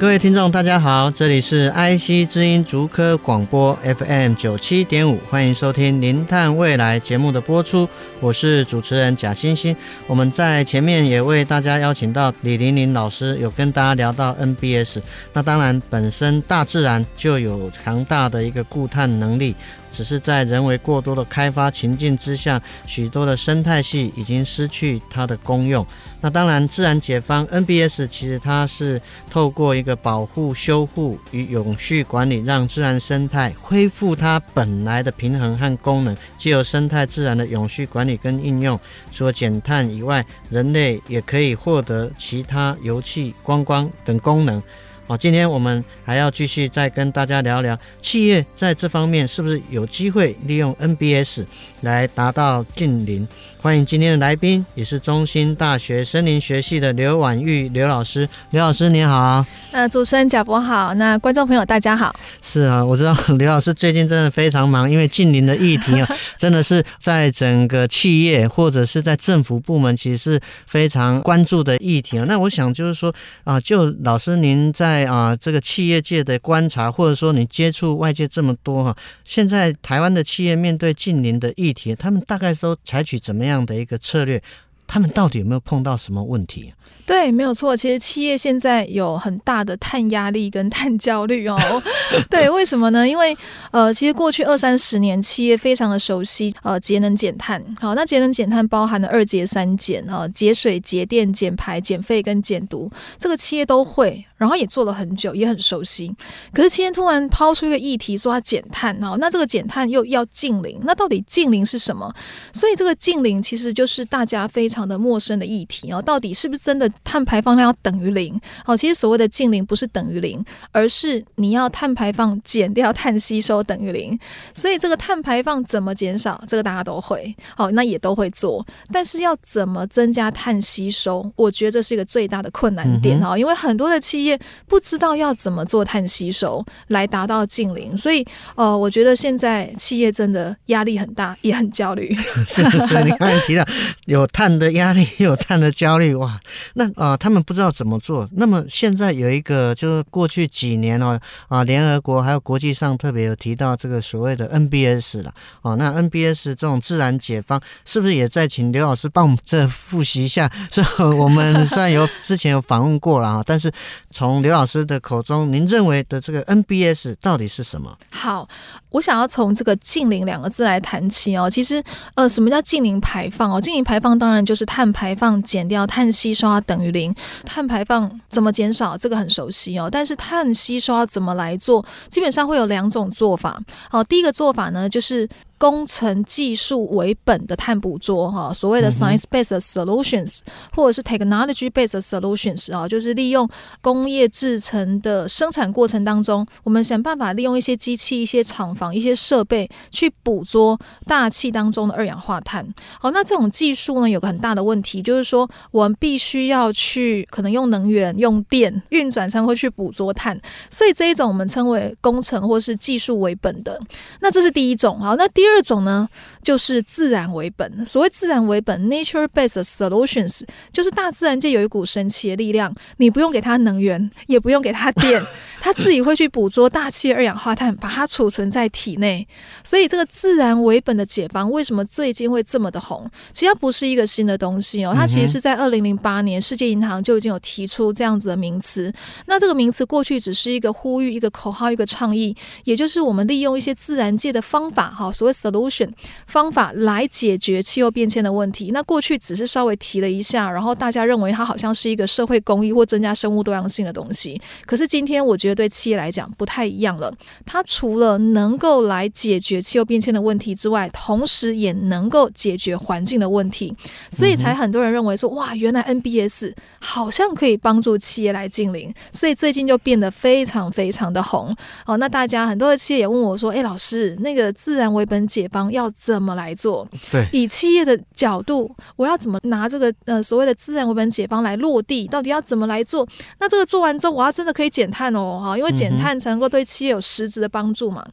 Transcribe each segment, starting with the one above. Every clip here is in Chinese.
各位听众，大家好，这里是 IC 知音竹科广播 FM 九七点五，欢迎收听《零碳未来》节目的播出，我是主持人贾欣欣。我们在前面也为大家邀请到李玲玲老师，有跟大家聊到 NBS。那当然，本身大自然就有强大的一个固碳能力。只是在人为过多的开发情境之下，许多的生态系已经失去它的功用。那当然，自然解方 NBS 其实它是透过一个保护、修护与永续管理，让自然生态恢复它本来的平衡和功能。既有生态自然的永续管理跟应用，除了减碳以外，人类也可以获得其他油气、观光等功能。好，今天我们还要继续再跟大家聊聊，企业在这方面是不是有机会利用 NBS 来达到近邻？欢迎今天的来宾，也是中兴大学森林学系的刘婉玉刘老师。刘老师您好，呃主持人贾博好，那观众朋友大家好。是啊，我知道 刘老师最近真的非常忙，因为近邻的议题啊，真的是在整个企业或者是在政府部门，其实是非常关注的议题啊。那我想就是说啊，就老师您在啊这个企业界的观察，或者说你接触外界这么多哈，现在台湾的企业面对近邻的议题，他们大概都采取怎么样？这样的一个策略，他们到底有没有碰到什么问题？对，没有错。其实企业现在有很大的碳压力跟碳焦虑哦。对，为什么呢？因为呃，其实过去二三十年，企业非常的熟悉呃节能减碳。好，那节能减碳包含了二节三减啊，节水、节电、减排、减废跟减毒，这个企业都会。然后也做了很久，也很熟悉。可是今天突然抛出一个议题，说要减碳哦，那这个减碳又要净零，那到底净零是什么？所以这个净零其实就是大家非常的陌生的议题哦。到底是不是真的碳排放量要等于零？哦，其实所谓的净零不是等于零，而是你要碳排放减掉碳吸收等于零。所以这个碳排放怎么减少？这个大家都会哦，那也都会做。但是要怎么增加碳吸收？我觉得这是一个最大的困难点哦，因为很多的企业。不知道要怎么做碳吸收来达到净零，所以呃，我觉得现在企业真的压力很大，也很焦虑。是 是，你刚才提到 有碳的压力，有碳的焦虑，哇，那啊、呃，他们不知道怎么做。那么现在有一个，就是过去几年哦，啊，联合国还有国际上特别有提到这个所谓的 NBS 了，哦，那 NBS 这种自然解方，是不是也在请刘老师帮我们这复习一下？这我们虽然有之前有访问过了啊，但是。从刘老师的口中，您认为的这个 NBS 到底是什么？好，我想要从这个“净零”两个字来谈起哦。其实，呃，什么叫净零排放哦？净零排放当然就是碳排放减掉碳吸收，等于零。碳排放怎么减少？这个很熟悉哦。但是碳吸收怎么来做？基本上会有两种做法。好，第一个做法呢，就是。工程技术为本的碳捕捉，哈，所谓的 science-based solutions，或者是 technology-based solutions，啊，就是利用工业制成的生产过程当中，我们想办法利用一些机器、一些厂房、一些设备去捕捉大气当中的二氧化碳。好，那这种技术呢，有个很大的问题，就是说我们必须要去可能用能源、用电运转才会去捕捉碳，所以这一种我们称为工程或是技术为本的。那这是第一种，好，那第二。第二种呢，就是自然为本。所谓自然为本 （nature-based solutions），就是大自然界有一股神奇的力量，你不用给它能源，也不用给它电，它自己会去捕捉大气二氧化碳，把它储存在体内。所以，这个自然为本的解方为什么最近会这么的红？其实它不是一个新的东西哦，它其实是在二零零八年世界银行就已经有提出这样子的名词。那这个名词过去只是一个呼吁、一个口号、一个倡议，也就是我们利用一些自然界的方法，哈，所谓。solution 方法来解决气候变迁的问题。那过去只是稍微提了一下，然后大家认为它好像是一个社会公益或增加生物多样性的东西。可是今天我觉得对企业来讲不太一样了。它除了能够来解决气候变迁的问题之外，同时也能够解决环境的问题，所以才很多人认为说，哇，原来 NBS 好像可以帮助企业来净零，所以最近就变得非常非常的红哦。那大家很多的企业也问我说，哎，老师，那个自然为本解方要怎么来做？对，以企业的角度，我要怎么拿这个呃所谓的自然为本解方来落地？到底要怎么来做？那这个做完之后，我要真的可以减碳哦，哈，因为减碳才能够对企业有实质的帮助嘛。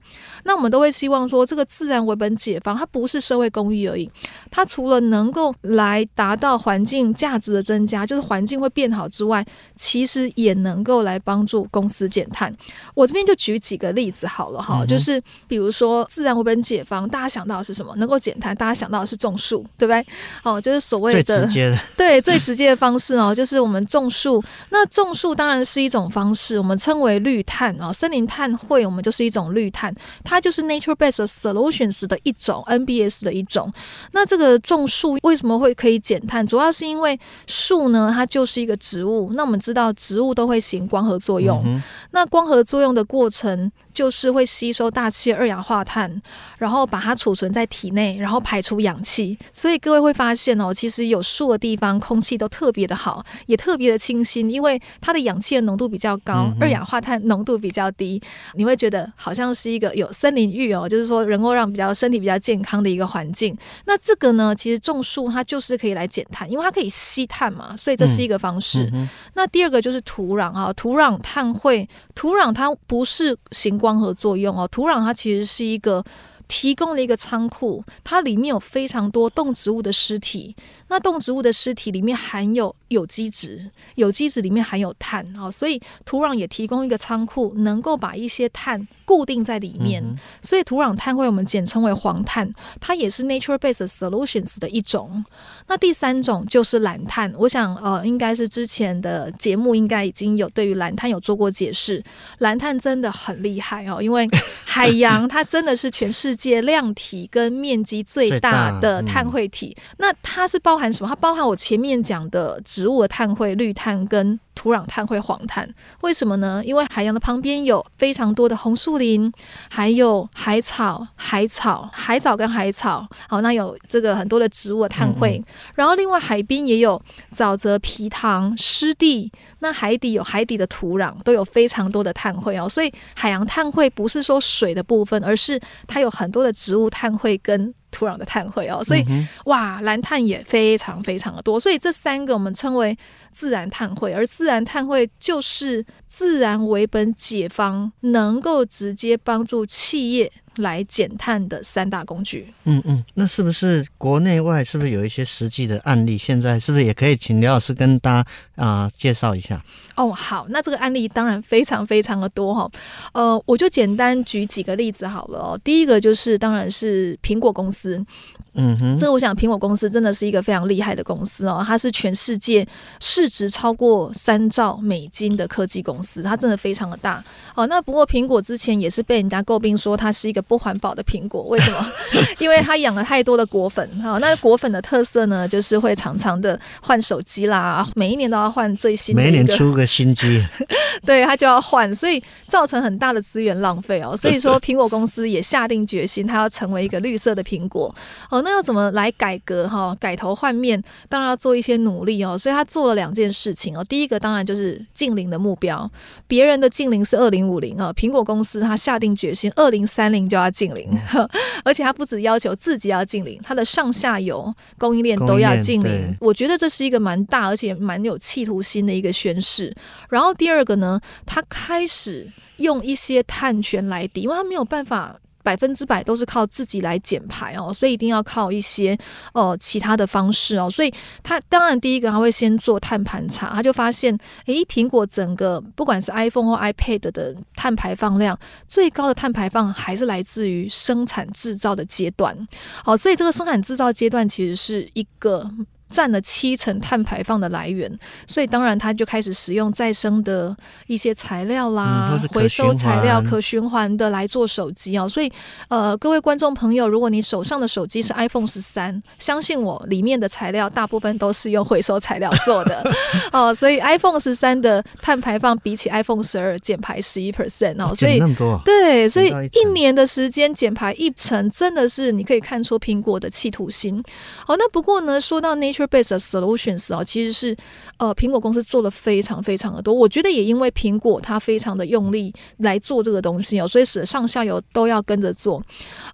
那我们都会希望说，这个自然为本解放，它不是社会公益而已，它除了能够来达到环境价值的增加，就是环境会变好之外，其实也能够来帮助公司减碳。我这边就举几个例子好了哈，嗯、就是比如说自然为本解放，大家想到的是什么？能够减碳，大家想到的是种树，对不对？哦，就是所谓的最直接的，对，最直接的方式哦，就是我们种树。那种树当然是一种方式，我们称为绿碳啊，森林碳汇，我们就是一种绿碳，它就是 nature-based solutions 的一种，NBS 的一种。那这个种树为什么会可以减碳？主要是因为树呢，它就是一个植物。那我们知道植物都会行光合作用，嗯、那光合作用的过程就是会吸收大气二氧化碳，然后把它储存在体内，然后排出氧气。所以各位会发现哦，其实有树的地方空气都特别的好，也特别的清新，因为它的氧气的浓度比较高，嗯、二氧化碳浓度比较低。你会觉得好像是一个有森林浴哦，就是说能够让比较身体比较健康的一个环境。那这个呢，其实种树它就是可以来减碳，因为它可以吸碳嘛，所以这是一个方式。嗯嗯、那第二个就是土壤啊，土壤碳汇，土壤它不是行光合作用哦，土壤它其实是一个。提供了一个仓库，它里面有非常多动植物的尸体。那动植物的尸体里面含有有机质，有机质里面含有碳啊，所以土壤也提供一个仓库，能够把一些碳固定在里面。嗯、所以土壤碳汇我们简称为黄碳，它也是 nature-based solutions 的一种。那第三种就是蓝碳，我想呃，应该是之前的节目应该已经有对于蓝碳有做过解释。蓝碳真的很厉害哦，因为海洋 它真的是全世界量体跟面积最大的碳汇体。嗯、那它是包含什么？它包含我前面讲的植物的碳汇、绿碳跟。土壤碳汇黄碳，为什么呢？因为海洋的旁边有非常多的红树林，还有海草、海草、海藻跟海草。好，那有这个很多的植物的碳汇。嗯嗯，然后另外海边也有沼泽、皮塘、湿地。那海底有海底的土壤，都有非常多的碳汇哦。所以海洋碳汇不是说水的部分，而是它有很多的植物碳汇跟土壤的碳汇哦。所以、嗯、哇，蓝碳也非常非常的多。所以这三个我们称为。自然碳汇，而自然碳汇就是自然为本解方，能够直接帮助企业来减碳的三大工具。嗯嗯，那是不是国内外是不是有一些实际的案例？现在是不是也可以请刘老师跟大家啊、呃、介绍一下？哦，好，那这个案例当然非常非常的多哈。呃，我就简单举几个例子好了哦。第一个就是当然是苹果公司。嗯哼，这个我想苹果公司真的是一个非常厉害的公司哦，它是全世界市值超过三兆美金的科技公司，它真的非常的大哦。那不过苹果之前也是被人家诟病说它是一个不环保的苹果，为什么？因为它养了太多的果粉哈、哦。那果粉的特色呢，就是会常常的换手机啦，每一年都要换最新的，每一年出个新机，对，它就要换，所以造成很大的资源浪费哦。所以说苹果公司也下定决心，它要成为一个绿色的苹果哦。那要怎么来改革哈？改头换面，当然要做一些努力哦。所以它做了两件事情哦。第一个当然就是近零的目标，别人的近零是二零五零啊，苹果公司他下定决心二零三零就要近零，而且他不止要求自己要近零，他的上下游供应链都要近零。我觉得这是一个蛮大而且蛮有企图心的一个宣誓。然后第二个呢，他开始用一些碳权来抵，因为他没有办法。百分之百都是靠自己来减排哦，所以一定要靠一些呃其他的方式哦。所以他当然第一个他会先做碳盘查，他就发现，诶，苹果整个不管是 iPhone 或 iPad 的碳排放量最高的碳排放还是来自于生产制造的阶段。好，所以这个生产制造阶段其实是一个。占了七成碳排放的来源，所以当然它就开始使用再生的一些材料啦，嗯、回收材料可循环的来做手机哦。所以呃，各位观众朋友，如果你手上的手机是 iPhone 十三，相信我，里面的材料大部分都是用回收材料做的 哦。所以 iPhone 十三的碳排放比起 iPhone 十二减排十一 percent 哦，所以那么多对，所以一年的时间减排一成，真的是你可以看出苹果的企图心。哦，那不过呢，说到 nature-based solutions 啊，其实是呃苹果公司做了非常非常的多。我觉得也因为苹果它非常的用力来做这个东西哦，所以使得上下游都要跟着做。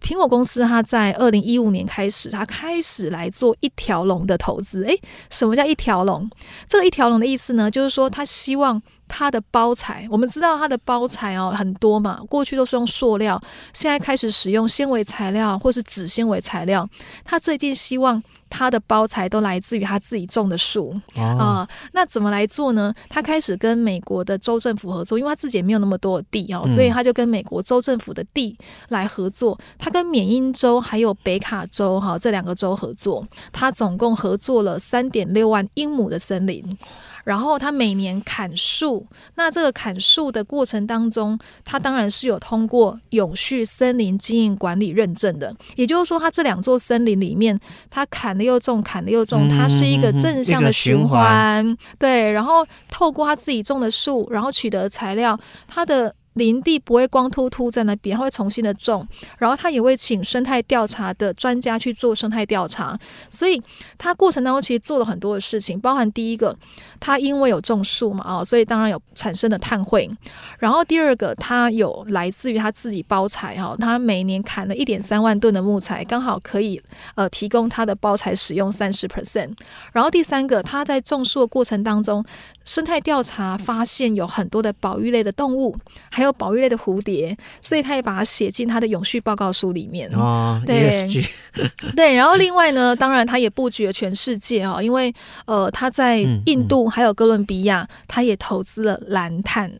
苹果公司它在二零一五年开始，它开始来做一条龙的投资。诶，什么叫一条龙？这个一条龙的意思呢，就是说它希望。它的包材，我们知道它的包材哦很多嘛，过去都是用塑料，现在开始使用纤维材料或是纸纤维材料。他最近希望它的包材都来自于他自己种的树啊、哦呃。那怎么来做呢？他开始跟美国的州政府合作，因为他自己也没有那么多的地哦，所以他就跟美国州政府的地来合作。他跟缅因州还有北卡州哈这两个州合作，他总共合作了三点六万英亩的森林。然后他每年砍树，那这个砍树的过程当中，他当然是有通过永续森林经营管理认证的。也就是说，他这两座森林里面，他砍了又种，砍了又种，它是一个正向的循环。嗯、循环对，然后透过他自己种的树，然后取得材料，他的。林地不会光秃秃在那边，他会重新的种，然后他也会请生态调查的专家去做生态调查，所以他过程当中其实做了很多的事情，包含第一个，他因为有种树嘛，啊，所以当然有产生的碳汇，然后第二个，他有来自于他自己包材哈，他每年砍了一点三万吨的木材，刚好可以呃提供他的包材使用三十 percent，然后第三个，他在种树的过程当中。生态调查发现有很多的保育类的动物，还有保育类的蝴蝶，所以他也把它写进他的永续报告书里面。哦，对，对。然后另外呢，当然他也布局了全世界啊，因为呃他在印度还有哥伦比亚，他也投资了蓝碳。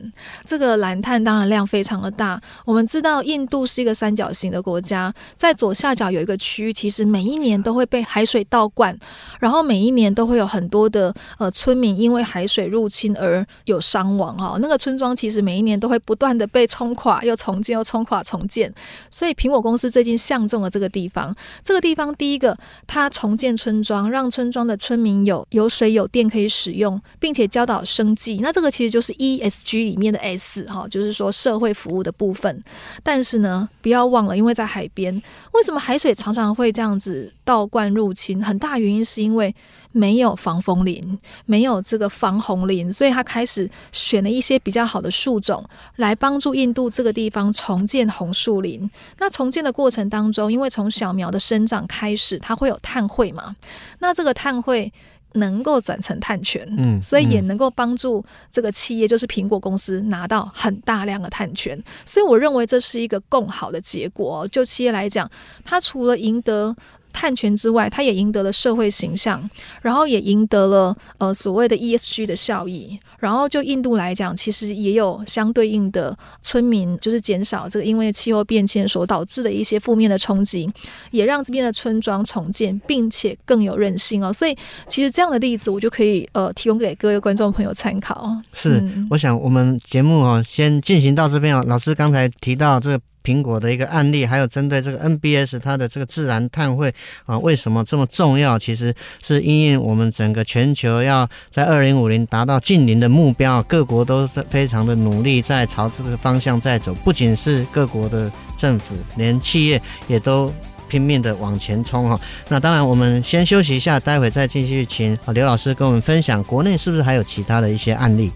这个蓝碳当然量非常的大。我们知道印度是一个三角形的国家，在左下角有一个区域，其实每一年都会被海水倒灌，然后每一年都会有很多的呃村民因为海水入侵而有伤亡哈，那个村庄其实每一年都会不断的被冲垮，又重建，又冲垮，重建。所以苹果公司最近相中了这个地方。这个地方第一个，它重建村庄，让村庄的村民有有水有电可以使用，并且教导生计。那这个其实就是 ESG 里面的 S 哈，就是说社会服务的部分。但是呢，不要忘了，因为在海边，为什么海水常常会这样子倒灌入侵？很大原因是因为没有防风林，没有这个防洪。林，所以他开始选了一些比较好的树种来帮助印度这个地方重建红树林。那重建的过程当中，因为从小苗的生长开始，它会有碳汇嘛？那这个碳汇能够转成碳权，嗯，所以也能够帮助这个企业，就是苹果公司拿到很大量的碳权。所以我认为这是一个更好的结果。就企业来讲，它除了赢得碳权之外，他也赢得了社会形象，然后也赢得了呃所谓的 ESG 的效益。然后就印度来讲，其实也有相对应的村民，就是减少这个因为气候变迁所导致的一些负面的冲击，也让这边的村庄重建，并且更有韧性哦。所以其实这样的例子，我就可以呃提供给各位观众朋友参考。是，我想我们节目啊，先进行到这边啊。老师刚才提到这个。苹果的一个案例，还有针对这个 NBS 它的这个自然碳汇啊，为什么这么重要？其实是因应我们整个全球要在二零五零达到净零的目标，各国都是非常的努力在朝这个方向在走。不仅是各国的政府，连企业也都拼命的往前冲哈。那当然，我们先休息一下，待会再继续请刘老师跟我们分享国内是不是还有其他的一些案例。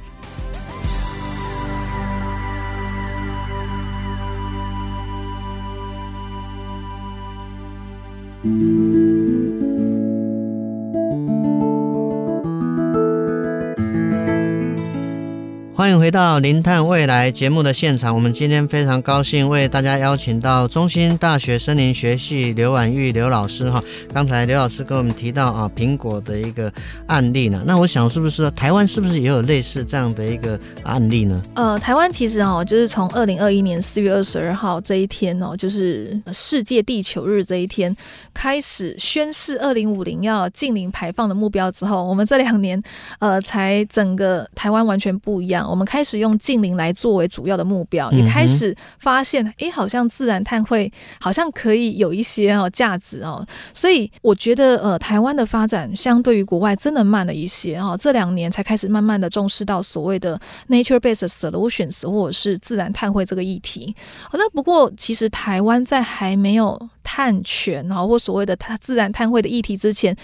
回到《零碳未来》节目的现场。我们今天非常高兴为大家邀请到中兴大学森林学系刘婉玉刘老师哈。刚才刘老师跟我们提到啊，苹果的一个案例呢。那我想是不是台湾是不是也有类似这样的一个案例呢？呃，台湾其实哦，就是从二零二一年四月二十二号这一天哦，就是世界地球日这一天开始宣示二零五零要净零排放的目标之后，我们这两年呃才整个台湾完全不一样。我们开始用近邻来作为主要的目标，也开始发现，哎，好像自然碳汇好像可以有一些哦价值哦，所以我觉得呃，台湾的发展相对于国外真的慢了一些哦，这两年才开始慢慢的重视到所谓的 nature-based solutions 或者是自然碳汇这个议题。好那不过其实台湾在还没有碳权啊，或所谓的它自然碳汇的议题之前，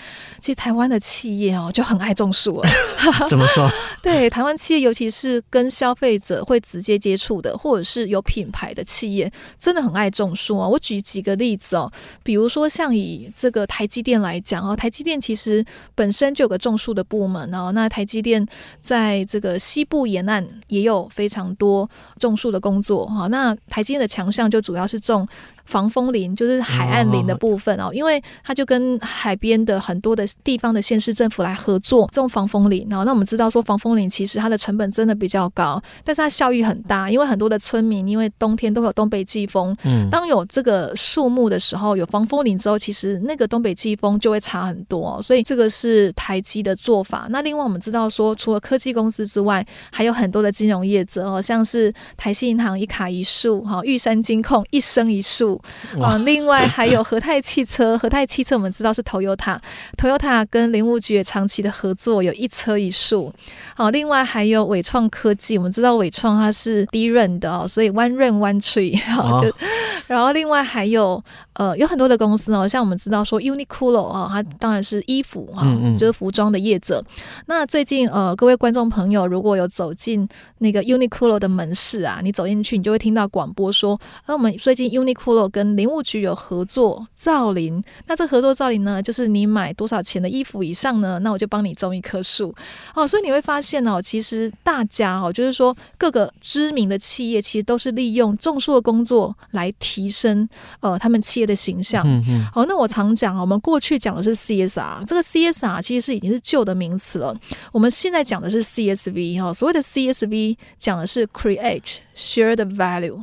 其实台湾的企业哦就很爱种树了。怎么说？对，台湾企业，尤其是跟消费者会直接接触的，或者是有品牌的企业，真的很爱种树啊。我举几个例子哦，比如说像以这个台积电来讲哦，台积电其实本身就有个种树的部门哦。那台积电在这个西部沿岸也有非常多种树的工作哈。那台积电的强项就主要是种。防风林就是海岸林的部分哦，因为它就跟海边的很多的地方的县市政府来合作种防风林。然后，那我们知道说防风林其实它的成本真的比较高，但是它效益很大，因为很多的村民因为冬天都有东北季风，嗯，当有这个树木的时候，有防风林之后，其实那个东北季风就会差很多。所以这个是台积的做法。那另外我们知道说，除了科技公司之外，还有很多的金融业者哦，像是台新银行一卡一树，哈，玉山金控一生一树。啊，另外还有和泰汽车，和泰汽车我们知道是 Toyota，Toyota 跟林务局也长期的合作，有一车一树。好，另外还有伟创科技，我们知道伟创它是低润的哦，所以 One Rain One Tree，然后另外还有。呃，有很多的公司哦，像我们知道说 Uniqlo 啊，它当然是衣服啊，就是服装的业者。那最近呃，各位观众朋友，如果有走进那个 Uniqlo 的门市啊，你走进去，你就会听到广播说，那我们最近 Uniqlo 跟林务局有合作造林。那这合作造林呢，就是你买多少钱的衣服以上呢，那我就帮你种一棵树。哦，所以你会发现哦，其实大家哦，就是说各个知名的企业，其实都是利用种树的工作来提升呃他们企业的形象，嗯嗯，好，那我常讲啊，我们过去讲的是 CSR，这个 CSR 其实是已经是旧的名词了，我们现在讲的是 CSV 哈，所谓的 CSV 讲的是 Create Shared Value。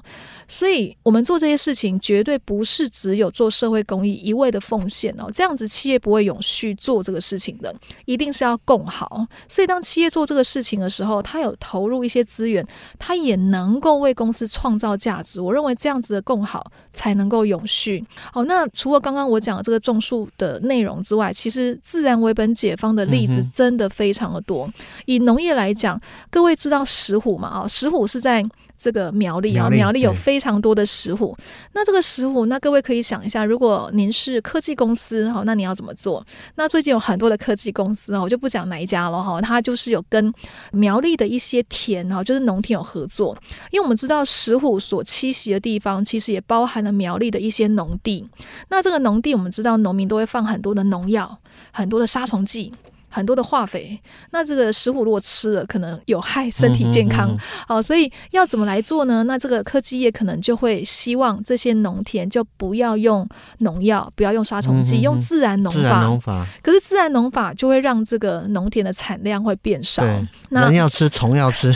所以，我们做这些事情绝对不是只有做社会公益一味的奉献哦，这样子企业不会永续做这个事情的，一定是要共好。所以，当企业做这个事情的时候，他有投入一些资源，他也能够为公司创造价值。我认为这样子的共好才能够永续。好，那除了刚刚我讲的这个种树的内容之外，其实自然为本解方的例子真的非常的多。以农业来讲，各位知道石虎吗？啊，石虎是在。这个苗栗啊，苗栗有非常多的石虎。那这个石虎，那各位可以想一下，如果您是科技公司哈，那你要怎么做？那最近有很多的科技公司啊，我就不讲哪一家了哈，它就是有跟苗栗的一些田哈，就是农田有合作。因为我们知道石虎所栖息的地方，其实也包含了苗栗的一些农地。那这个农地，我们知道农民都会放很多的农药，很多的杀虫剂。很多的化肥，那这个石虎如果吃了，可能有害身体健康。好、所以要怎么来做呢？那这个科技业可能就会希望这些农田就不要用农药，不要用杀虫剂，用自然农法。自然农法。可是自然农法就会让这个农田的产量会变少。人要吃，虫要吃。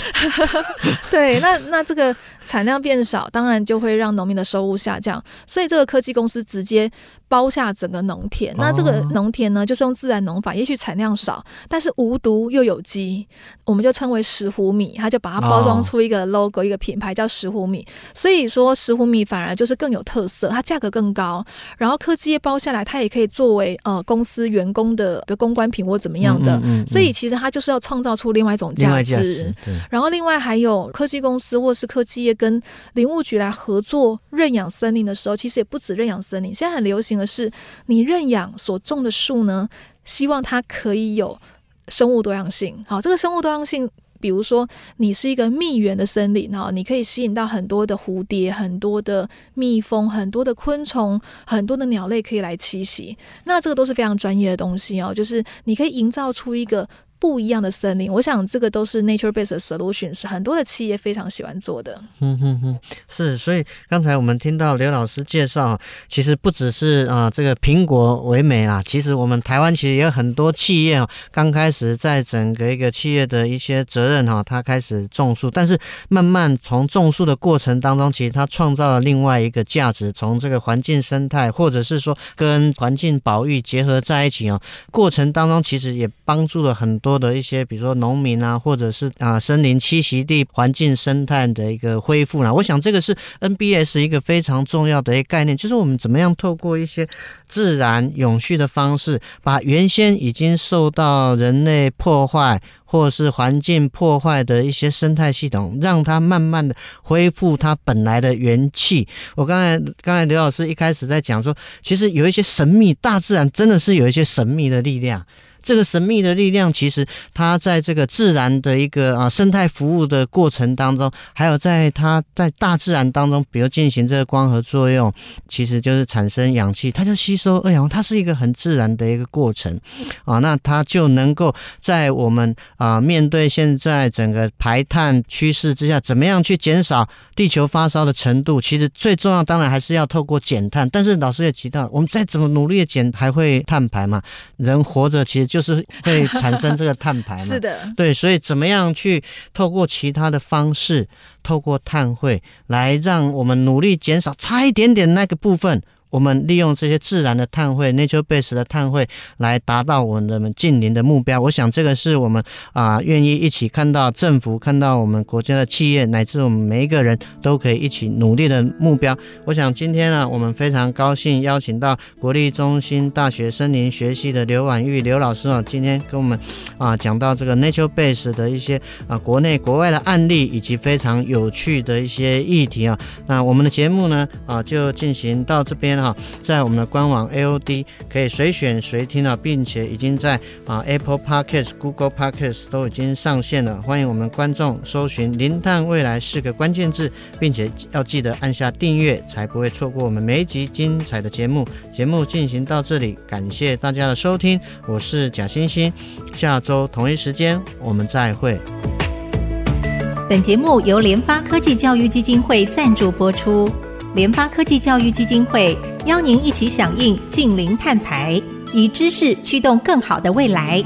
对，那那这个产量变少，当然就会让农民的收入下降。所以这个科技公司直接包下整个农田。那这个农田呢，就是用自然农法，也许产量少。但是无毒又有机，我们就称为石斛米，他就把它包装出一个 logo，、哦、一个品牌叫石斛米。所以说石斛米反而就是更有特色，它价格更高。然后科技业包下来，它也可以作为呃公司员工的比如公关品或怎么样的。嗯嗯嗯、所以其实它就是要创造出另外一种价值，值。然后另外还有科技公司或是科技业跟林务局来合作认养森林的时候，其实也不止认养森林。现在很流行的是，你认养所种的树呢，希望它可以有生物多样性。好，这个生物多样性，比如说你是一个蜜源的森林，哈，你可以吸引到很多的蝴蝶、很多的蜜蜂、很多的昆虫、很多的鸟类可以来栖息。那这个都是非常专业的东西哦，就是你可以营造出一个不一样的森林。我想这个都是 nature-based solution，是很多的企业非常喜欢做的。嗯哼哼，是。所以刚才我们听到刘老师介绍，其实不只是啊、这个苹果为美啊，其实我们台湾其实也有很多企业啊，刚开始在整个一个企业的一些责任哈，它开始种树，但是慢慢从种树的过程当中，其实它创造了另外一个价值，从这个环境生态，或者是说跟环境保育结合在一起啊，过程当中其实也帮助了很多的一些，比如说农民啊，或者是啊森林栖息地环境生态的一个恢复了。我想这个是 NBS 一个非常重要的一个概念，就是我们怎么样透过一些自然永续的方式，把原先已经受到人类破坏或者是环境破坏的一些生态系统，让它慢慢的恢复它本来的元气。我刚才刚才刘老师一开始在讲说，其实有一些神秘，大自然真的是有一些神秘的力量。这个神秘的力量，其实它在这个自然的一个啊生态服务的过程当中，还有在它在大自然当中，比如进行这个光合作用，其实就是产生氧气，它就吸收二氧，它是一个很自然的一个过程啊。那它就能够在我们啊面对现在整个排碳趋势之下，怎么样去减少地球发烧的程度？其实最重要，当然还是要透过减碳。但是老师也提到，我们再怎么努力的减，还会碳排嘛？人活着其实。就是会产生这个碳排嘛？是的，对，所以怎么样去透过其他的方式，透过碳汇来让我们努力减少差一点点那个部分。我们利用这些自然的碳汇 nature base 的碳汇，来达到我们净零的目标。我想这个是我们啊愿意一起看到政府、看到我们国家的企业，乃至我们每一个人都可以一起努力的目标。我想今天呢，我们非常高兴邀请到国立中心大学森林学系的刘婉玉刘老师啊，今天跟我们啊讲到这个 nature base 的一些啊国内国外的案例，以及非常有趣的一些议题啊。那我们的节目呢啊就进行到这边了。在我们的官网 AOD 可以随选随听了，并且已经在啊 Apple Podcast、Google Podcast 都已经上线了。欢迎我们观众搜寻“零碳未来”四个关键字，并且要记得按下订阅，才不会错过我们每一集精彩的节目。节目进行到这里，感谢大家的收听，我是贾欣欣，下周同一时间我们再会。本节目由联发科技教育基金会赞助播出，联发科技教育基金会。邀您一起响应净零碳排，以知识驱动更好的未来。